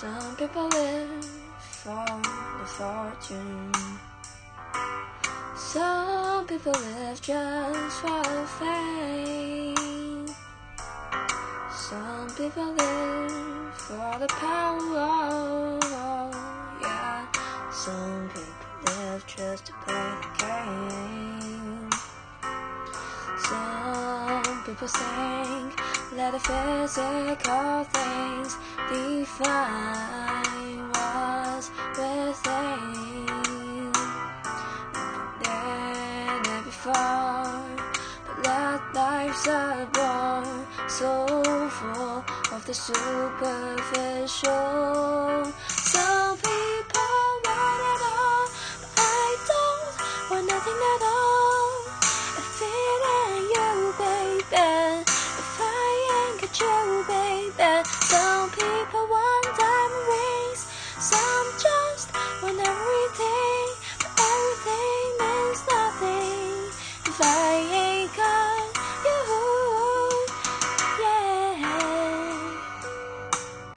Some people live for the fortune. Some people live just for fame. Some people live for the power. Yeah. Some people live just to play the game. People think let the physical things define what's within. Never before, but that life's a bore, so full of the superficial. Some people want it all, but I don't want nothing at all. just when everything, everything means nothing. If I